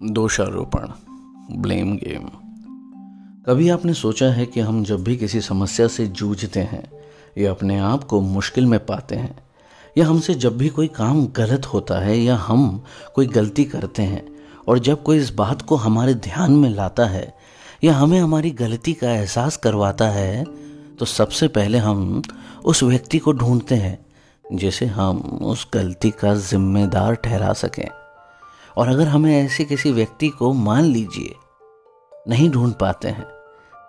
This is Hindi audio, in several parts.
दोषारोपण ब्लेम गेम कभी आपने सोचा है कि हम जब भी किसी समस्या से जूझते हैं, या अपने आप को मुश्किल में पाते हैं, या हमसे जब भी कोई काम गलत होता है, या हम कोई गलती करते हैं, और जब कोई इस बात को हमारे ध्यान में लाता है, या हमें हमारी गलती का एहसास करवाता है तो सबसे पहले हम उस व्यक्ति को ढूंढते हैं, जिसे हम उस गलती का जिम्मेदार ठहरा सकें। और अगर हमें ऐसे किसी व्यक्ति को मान लीजिए, नहीं ढूंढ पाते हैं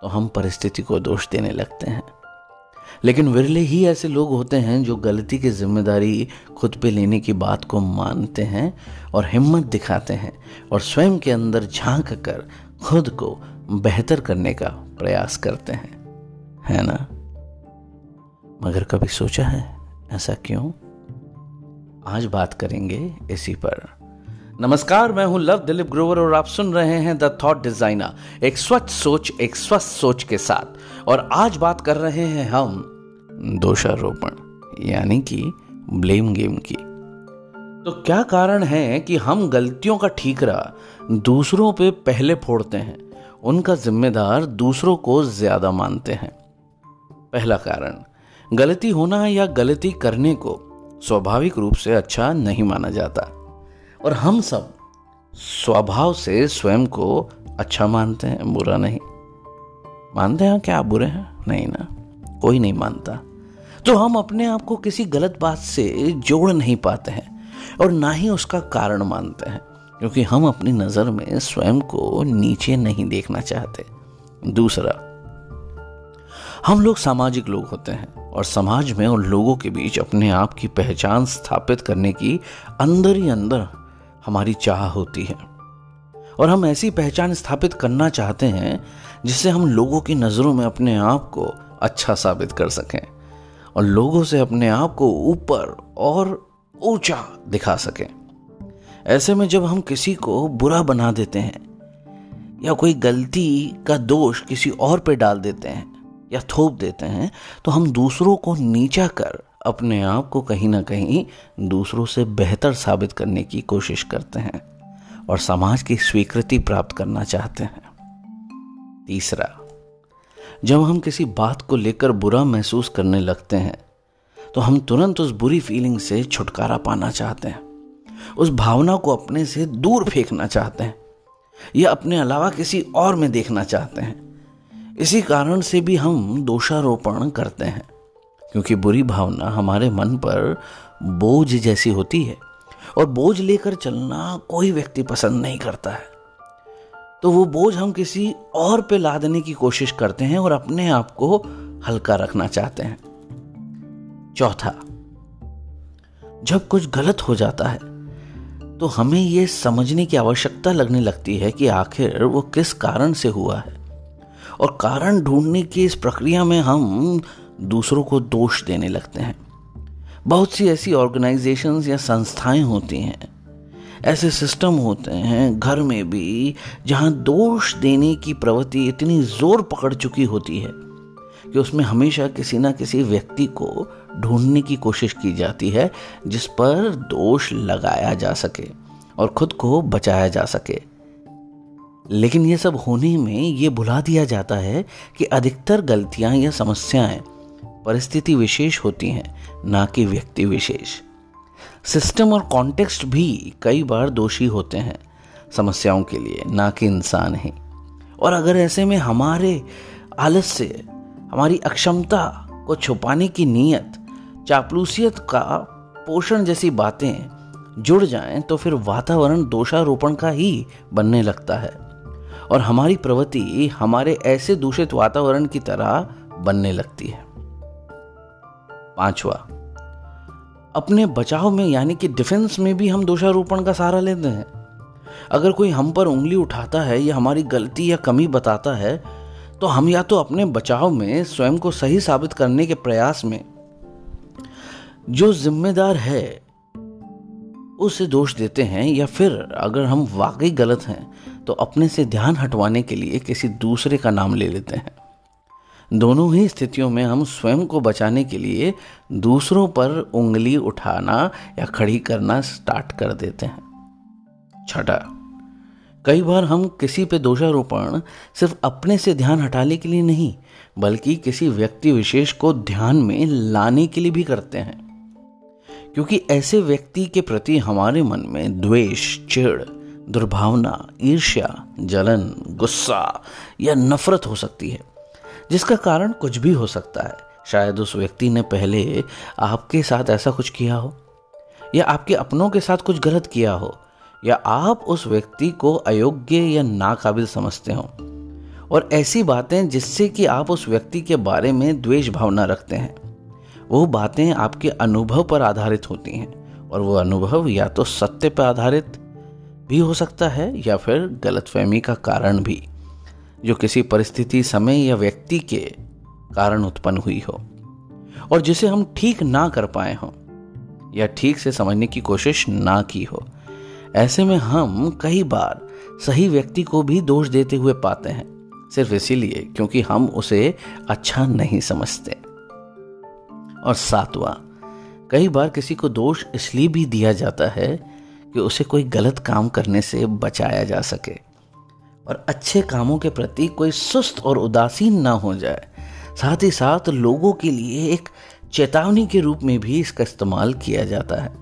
तो हम परिस्थिति को दोष देने लगते हैं। लेकिन विरले ही ऐसे लोग होते हैं जो गलती की ज़िम्मेदारी खुद पे लेने की बात को मानते हैं और हिम्मत दिखाते हैं और स्वयं के अंदर झाँक कर खुद को बेहतर करने का प्रयास करते हैं। है ना? मगर कभी सोचा है, ऐसा क्यों? आज बात करेंगे इसी पर। नमस्कार, मैं हूँ लव दिलीप ग्रोवर और आप सुन रहे हैं द थॉट डिज़ाइनर, एक स्वच्छ सोच, एक स्वस्थ सोच के साथ। और आज बात कर रहे हैं हम दोषारोपण, यानी कि ब्लेम गेम की। तो क्या कारण है कि हम गलतियों का ठीकरा दूसरों पे पहले फोड़ते हैं? उनका जिम्मेदार दूसरों को ज़्यादा मानते हैं। पहला कारण, गलती होना या गलती करने को स्वाभाविक रूप से अच्छा नहीं माना जाता। और हम सब स्वभाव से स्वयं को अच्छा मानते हैं, बुरा नहीं। मानते हैं क्या आप बुरे हैं? नहीं ना। कोई नहीं मानता। तो हम अपने आप को किसी गलत बात से जोड़ नहीं पाते हैं और ना ही उसका कारण मानते हैं, क्योंकि हम अपनी नज़र में स्वयं को नीचे नहीं देखना चाहते। दूसरा, हम लोग सामाजिक लोग होते हैं और समाज में और लोगों के बीच अपने आप की पहचान स्थापित करने की अंदर ही अंदर हमारी चाह होती है। और हम ऐसी पहचान स्थापित करना चाहते हैं, जिससे हम लोगों की नज़रों में अपने आप को अच्छा साबित कर सकें और लोगों से अपने आप को ऊपर और ऊँचा दिखा सकें। ऐसे में जब हम किसी को बुरा बना देते हैं, या कोई गलती का दोष किसी और पे डाल देते हैं, या थोप देते हैं तो हम दूसरों को नीचा कर अपने आप को कहीं ना कहीं दूसरों से बेहतर साबित करने की कोशिश करते हैं और समाज की स्वीकृति प्राप्त करना चाहते हैं। तीसरा, जब हम किसी बात को लेकर बुरा महसूस करने लगते हैं तो हम तुरंत उस बुरी फीलिंग से छुटकारा पाना चाहते हैं। उस भावना को अपने से दूर फेंकना चाहते हैं या अपने अलावा किसी और में देखना चाहते हैं। इसी कारण से भी हम दोषारोपण करते हैं। क्योंकि बुरी भावना हमारे मन पर बोझ जैसी होती है और बोझ लेकर चलना कोई व्यक्ति पसंद नहीं करता है। तो वो बोझ हम किसी और पे लादने की कोशिश करते हैं और अपने आप को हल्का रखना चाहते हैं। चौथा, जब कुछ गलत हो जाता है तो हमें यह समझने की आवश्यकता लगने लगती है कि आखिर वो किस कारण से हुआ है। और कारण ढूँढने की इस प्रक्रिया में हम दूसरों को दोष देने लगते हैं। बहुत सी ऐसी ऑर्गेनाइजेशंस या संस्थाएँ होती हैं। ऐसे सिस्टम होते हैं घर में भी, जहाँ दोष देने की प्रवृत्ति इतनी ज़ोर पकड़ चुकी होती है कि उसमें हमेशा किसी ना किसी व्यक्ति को ढूँढने की कोशिश की जाती है, जिस पर दोष लगाया जा सके और खुद को बचाया जा सके। लेकिन ये सब होने में ये भुला दिया जाता है कि अधिकतर गलतियाँ या समस्याएँ परिस्थिति विशेष होती हैं, ना कि व्यक्ति विशेष। सिस्टम और कॉन्टेक्स्ट भी कई बार दोषी होते हैं, समस्याओं के लिए, ना कि इंसान ही। और अगर ऐसे में हमारे आलस्य, हमारी अक्षमता को छुपाने की नीयत, चापलूसियत का पोषण जैसी बातें जुड़ जाएँ तो फिर वातावरण दोषारोपण का ही बनने लगता है। और हमारी प्रवृत्ति हमारे ऐसे दूषित वातावरण की तरह बनने लगती है। पांचवा। अपने बचाव में यानी कि डिफेंस में भी हम दोषारोपण का सहारा लेते हैं। अगर कोई हम पर उंगली उठाता है या हमारी गलती या कमी बताता है तो हम या तो अपने बचाव में स्वयं को सही साबित करने के प्रयास में। जो जिम्मेदार है, उसे दोष देते हैं या फिर अगर हम वाकई गलत हैं तो अपने से ध्यान हटवाने के लिए किसी दूसरे का नाम ले लेते हैं। दोनों ही स्थितियों में हम स्वयं को बचाने के लिए दूसरों पर उंगली उठाना या खड़ी करना स्टार्ट कर देते हैं। छठा, कई बार हम किसी पे दोषारोपण सिर्फ़ अपने से ध्यान हटाने के लिए नहीं, बल्कि किसी व्यक्ति विशेष को ध्यान में लाने के लिए भी करते हैं। क्योंकि ऐसे व्यक्ति के प्रति हमारे मन में द्वेष चिड़ दुर्भावना, ईर्ष्या, जलन, गुस्सा या नफरत हो सकती है। जिसका कारण कुछ भी हो सकता है। शायद उस व्यक्ति ने पहले आपके साथ ऐसा कुछ किया हो, या आपके अपनों के साथ कुछ गलत किया हो, या आप उस व्यक्ति को अयोग्य या नाकाबिल समझते हो। और ऐसी बातें जिससे कि आप उस व्यक्ति के बारे में द्वेष भावना रखते हैं, वो बातें आपके अनुभव पर आधारित होती हैं, और वो अनुभव या तो सत्य पर आधारित भी हो सकता है या फिर गलतफहमी का कारण भी। जो किसी परिस्थिति समय या व्यक्ति के कारण उत्पन्न हुई हो और जिसे हम ठीक ना कर पाए हों या ठीक से समझने की कोशिश ना की हो, ऐसे में हम कई बार सही व्यक्ति को भी दोष देते हुए पाते हैं, सिर्फ़ इसीलिए क्योंकि हम उसे अच्छा नहीं समझते। और सातवां, कई बार किसी को दोष इसलिए भी दिया जाता है कि उसे कोई गलत काम करने से बचाया जा सके। और अच्छे कामों के प्रति कोई सुस्त और उदासीन ना हो जाए। साथ ही साथ लोगों के लिए एक चेतावनी के रूप में भी इसका इस्तेमाल किया जाता है,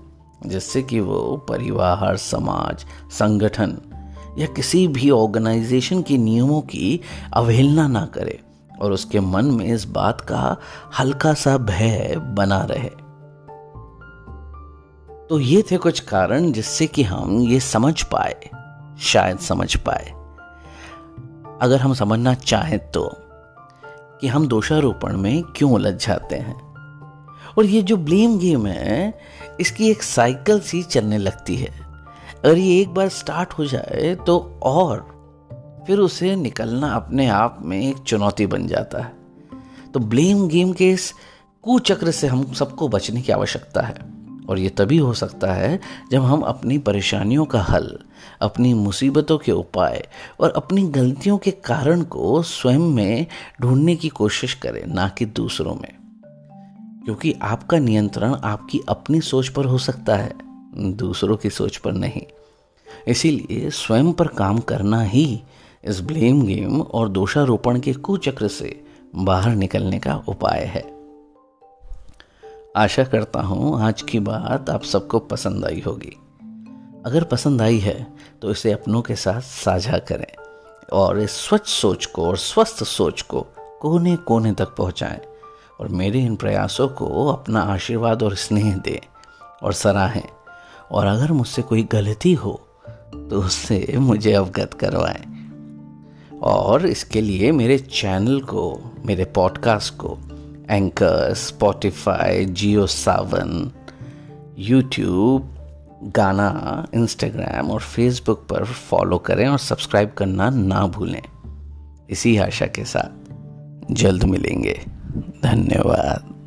जिससे कि वो परिवार, समाज, संगठन या किसी भी ऑर्गेनाइजेशन के नियमों की अवहेलना ना करे और उसके मन में इस बात का हल्का सा भय बना रहे। तो ये थे कुछ कारण जिससे कि हम ये समझ पाए, शायद समझ पाए। अगर हम समझना चाहें तो कि हम दोषारोपण में क्यों उलझ जाते हैं? और ये जो ब्लेम गेम है, इसकी एक साइकिल सी चलने लगती है। अगर ये एक बार स्टार्ट हो जाए तो और फिर उसे निकलना अपने आप में एक चुनौती बन जाता है। तो ब्लेम गेम के इस कुचक्र से हम सबको बचने की आवश्यकता है। और ये तभी हो सकता है जब हम अपनी परेशानियों का हल, अपनी मुसीबतों के उपाय और अपनी गलतियों के कारण को स्वयं में ढूँढने की कोशिश करें, ना कि दूसरों में। क्योंकि आपका नियंत्रण आपकी अपनी सोच पर हो सकता है, दूसरों की सोच पर नहीं। इसीलिए स्वयं पर काम करना ही इस ब्लेम गेम और दोषारोपण के कुचक्र से बाहर निकलने का उपाय है। आशा करता हूँ आज की बात आप सबको पसंद आई होगी। अगर पसंद आई है तो इसे अपनों के साथ साझा करें और इस स्वच्छ सोच को और स्वस्थ सोच को कोने कोने तक पहुँचाएँ और मेरे इन प्रयासों को अपना आशीर्वाद और स्नेह दें और सराहें और अगर मुझसे कोई गलती हो तो उससे मुझे अवगत करवाएँ और इसके लिए मेरे चैनल को, मेरे पॉडकास्ट को Anchor Spotify Jio Saavn YouTube Gaana Instagram और फेसबुक पर फॉलो करें और सब्सक्राइब करना ना भूलें। इसी आशा के साथ। जल्द मिलेंगे। धन्यवाद।